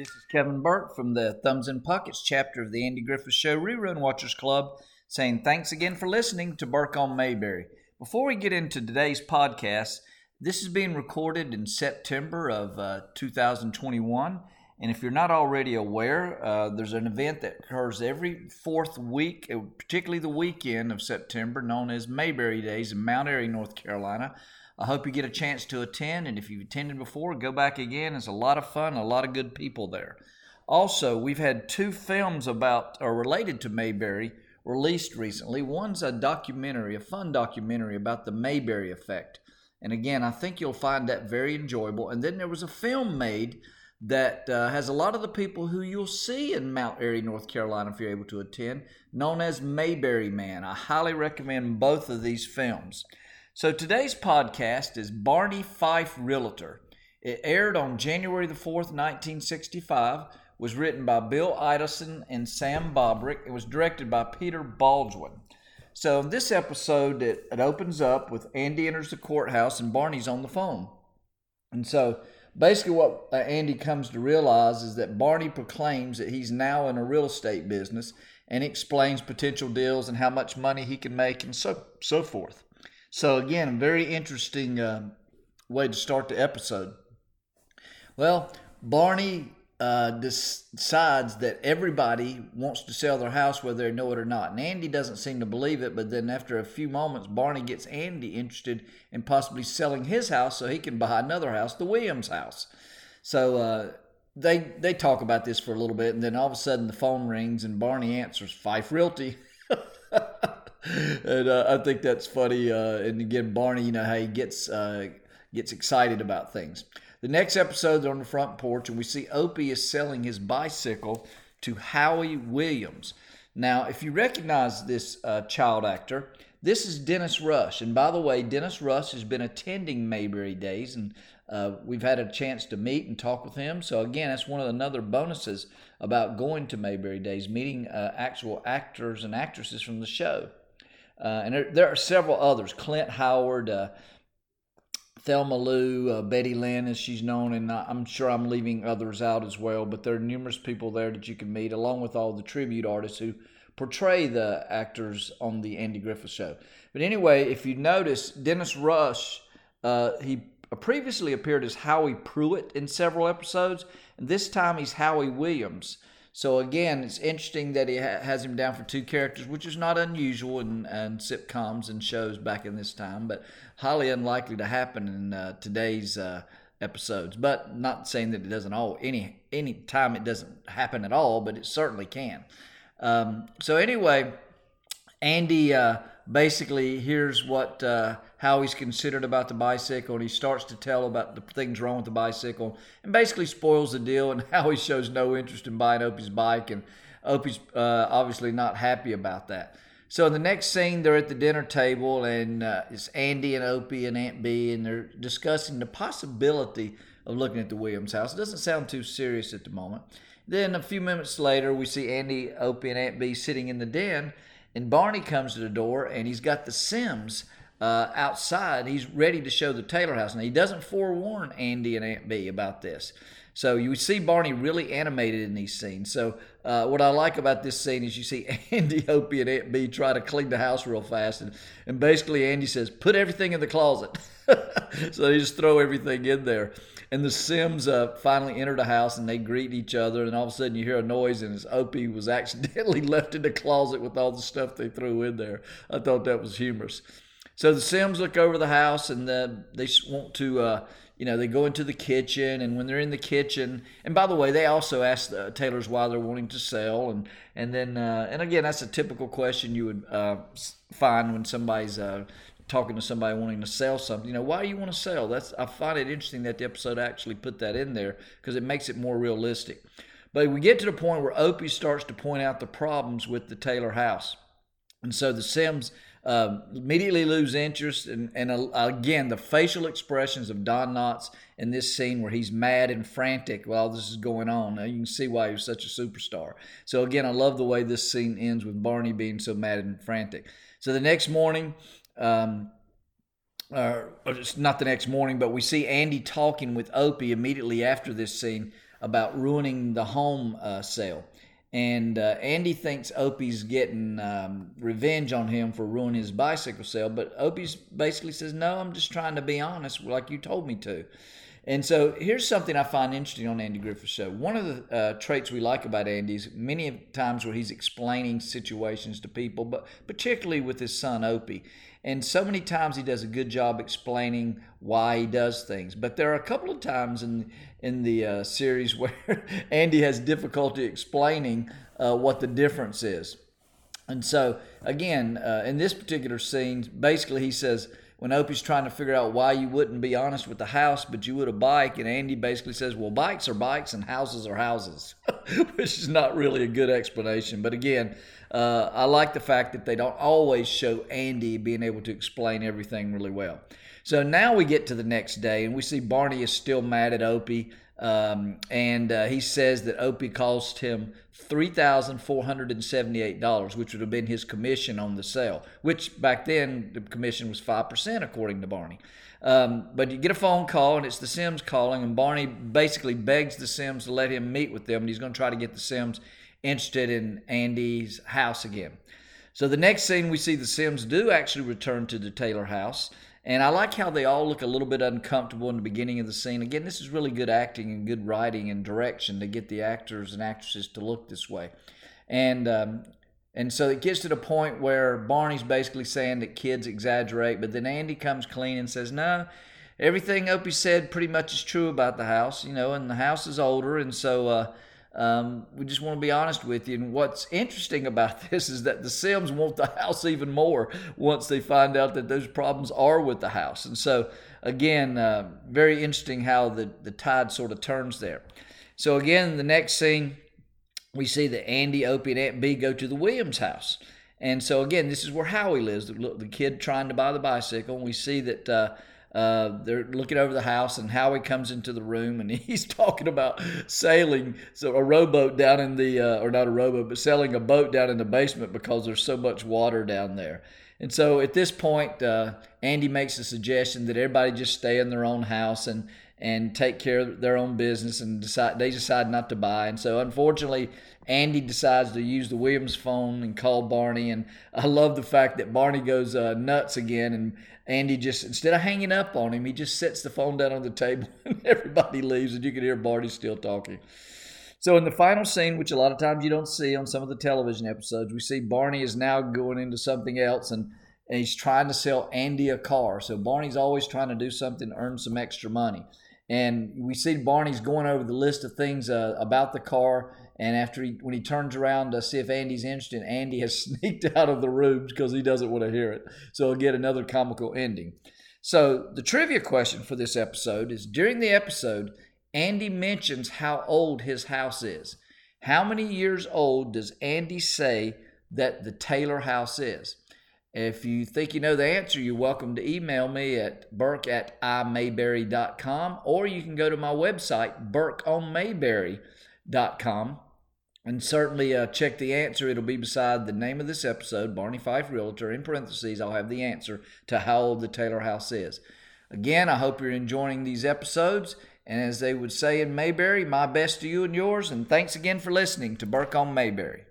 This is Kevin Burke from the Thumbs in Pockets chapter of the Andy Griffith Show Rerun Watchers Club saying thanks again for listening to Burke on Mayberry. Before we get into today's podcast, this is being recorded in September of uh, 2021. And if you're not already aware, uh, there's an event that occurs every fourth week, uh, particularly the weekend of September, known as Mayberry Days in Mount Airy, North Carolina. I hope you get a chance to attend, and if you've attended before, go back again. It's a lot of fun, a lot of good people there. Also, we've had two films about or related to Mayberry released recently. One's a documentary, a fun documentary about the Mayberry effect. And again, I think you'll find that very enjoyable. And then there was a film made that uh, has a lot of the people who you'll see in Mount Airy, North Carolina, if you're able to attend, known as Mayberry Man. I highly recommend both of these films. So today's podcast is Barney Fife Realtor. It aired on January the 4th, 1965, was written by Bill Idelson and Sam Bobrick. It was directed by Peter Baldwin. So in this episode, it, it opens up with Andy enters the courthouse and Barney's on the phone. And so basically what uh, Andy comes to realize is that Barney proclaims that he's now in a real estate business and explains potential deals and how much money he can make and so so forth. So again, a very interesting uh, way to start the episode. Well, Barney uh, decides that everybody wants to sell their house whether they know it or not. And Andy doesn't seem to believe it, but then after a few moments, Barney gets Andy interested in possibly selling his house so he can buy another house, the Williams house. So uh, they they talk about this for a little bit, and then all of a sudden the phone rings and Barney answers Fife Realty. and uh, I think that's funny. Uh, and again, Barney, you know how he gets uh, gets excited about things. The next episode, they're on the front porch, and we see Opie is selling his bicycle to Howie Williams. Now, if you recognize this uh, child actor, this is Dennis Rush. And by the way, Dennis Rush has been attending Mayberry Days, and uh, we've had a chance to meet and talk with him. So, again, that's one of the another bonuses about going to Mayberry Days, meeting uh, actual actors and actresses from the show. Uh, and there, there, are several others Clint Howard, uh, Thelma Lou, uh, Betty Lynn, as she's known, and I'm sure I'm leaving others out as well. But there are numerous people there that you can meet, along with all the tribute artists who portray the actors on the Andy Griffith Show. But anyway, if you notice, Dennis Rush, uh, he previously appeared as Howie Pruitt in several episodes, and this time he's Howie Williams. So again, it's interesting that he ha- has him down for two characters, which is not unusual in, in, sitcoms and shows back in this time, but highly unlikely to happen in uh, today's uh, episodes. But not saying that it doesn't all any any time it doesn't happen at all, but it certainly can. Um, so anyway, Andy uh, basically here's what uh, Howie's considered about the bicycle, and he starts to tell about the things wrong with the bicycle, and basically spoils the deal, and Howie shows no interest in buying Opie's bike, and Opie's uh, obviously not happy about that. So in the next scene, they're at the dinner table, and uh, it's Andy and Opie and Aunt Bee, and they're discussing the possibility of looking at the Williams house. It doesn't sound too serious at the moment. Then a few minutes later, we see Andy, Opie, and Aunt Bee sitting in the den, and Barney comes to the door, and he's got the Sims uh, outside. He's ready to show the Taylor house. Now, he doesn't forewarn Andy and Aunt Bee about this. So you see Barney really animated in these scenes. So uh, what I like about this scene is you see Andy, Opie, and Aunt Bee try to clean the house real fast, and, and basically Andy says, "Put everything in the closet." so they just throw everything in there. And the Sims uh, finally enter the house and they greet each other, and all of a sudden you hear a noise, and it's Opie was accidentally left in the closet with all the stuff they threw in there. I thought that was humorous. So the Sims look over the house and the, they want to, uh, you know, they go into the kitchen. And when they're in the kitchen, and by the way, they also ask the Taylors why they're wanting to sell. And and then uh, and again, that's a typical question you would uh, find when somebody's uh, talking to somebody wanting to sell something. You know, why do you want to sell? That's I find it interesting that the episode actually put that in there because it makes it more realistic. But we get to the point where Opie starts to point out the problems with the Taylor house, and so the Sims uh, immediately lose interest. And, and uh, again, the facial expressions of Don Knotts in this scene where he's mad and frantic while this is going on. Now you can see why he was such a superstar. So again, I love the way this scene ends with Barney being so mad and frantic. So the next morning, um, uh, it's not the next morning, but we see Andy talking with Opie immediately after this scene about ruining the home uh, sale. And uh, Andy thinks Opie's getting um, revenge on him for ruining his bicycle sale, but Opie's basically says, "No, I'm just trying to be honest, like you told me to." And so here's something I find interesting on Andy Griffith's show. One of the uh, traits we like about Andy is many times where he's explaining situations to people, but particularly with his son Opie. And so many times he does a good job explaining why he does things. But there are a couple of times in in the uh, series where Andy has difficulty explaining uh, what the difference is. And so again, uh, in this particular scene, basically he says when Opie's trying to figure out why you wouldn't be honest with the house, but you would a bike, and Andy basically says, "Well, bikes are bikes and houses are houses," which is not really a good explanation. But again, uh, I like the fact that they don't always show Andy being able to explain everything really well. So now we get to the next day, and we see Barney is still mad at Opie. Um, and uh, he says that Opie cost him $3,478, which would have been his commission on the sale, which back then the commission was 5%, according to Barney. Um, but you get a phone call, and it's the Sims calling, and Barney basically begs the Sims to let him meet with them, and he's going to try to get the Sims interested in Andy's house again. So the next scene, we see the Sims do actually return to the Taylor house. And I like how they all look a little bit uncomfortable in the beginning of the scene. Again, this is really good acting and good writing and direction to get the actors and actresses to look this way. And um, and so it gets to the point where Barney's basically saying that kids exaggerate, but then Andy comes clean and says, "No, everything Opie said pretty much is true about the house. You know, and the house is older, and so." Uh, um, we just want to be honest with you. And what's interesting about this is that the Sims want the house even more once they find out that those problems are with the house. And so, again, uh, very interesting how the, the tide sort of turns there. So, again, the next scene, we see that Andy, Opie, and Aunt Bee go to the Williams house. And so, again, this is where Howie lives, the, the kid trying to buy the bicycle. And we see that. Uh, uh, they're looking over the house, and Howie comes into the room, and he's talking about sailing so a rowboat down in the, uh, or not a rowboat, but sailing a boat down in the basement because there's so much water down there. And so at this point, uh, Andy makes a suggestion that everybody just stay in their own house and and take care of their own business, and decide they decide not to buy. And so unfortunately, Andy decides to use the Williams phone and call Barney. And I love the fact that Barney goes uh, nuts again, and Andy just instead of hanging up on him, he just sets the phone down on the table, and everybody leaves, and you can hear Barney still talking. So in the final scene, which a lot of times you don't see on some of the television episodes, we see Barney is now going into something else and, and he's trying to sell Andy a car. So Barney's always trying to do something to earn some extra money. And we see Barney's going over the list of things uh, about the car and after he, when he turns around to see if Andy's interested, Andy has sneaked out of the room because he doesn't want to hear it. So get another comical ending. So the trivia question for this episode is during the episode, Andy mentions how old his house is. How many years old does Andy say that the Taylor house is? If you think you know the answer, you're welcome to email me at burke at imayberry.com or you can go to my website, burkeonmayberry.com and certainly uh, check the answer. It'll be beside the name of this episode, Barney Fife Realtor. In parentheses, I'll have the answer to how old the Taylor house is. Again, I hope you're enjoying these episodes. And as they would say in Mayberry, my best to you and yours. And thanks again for listening to Burke on Mayberry.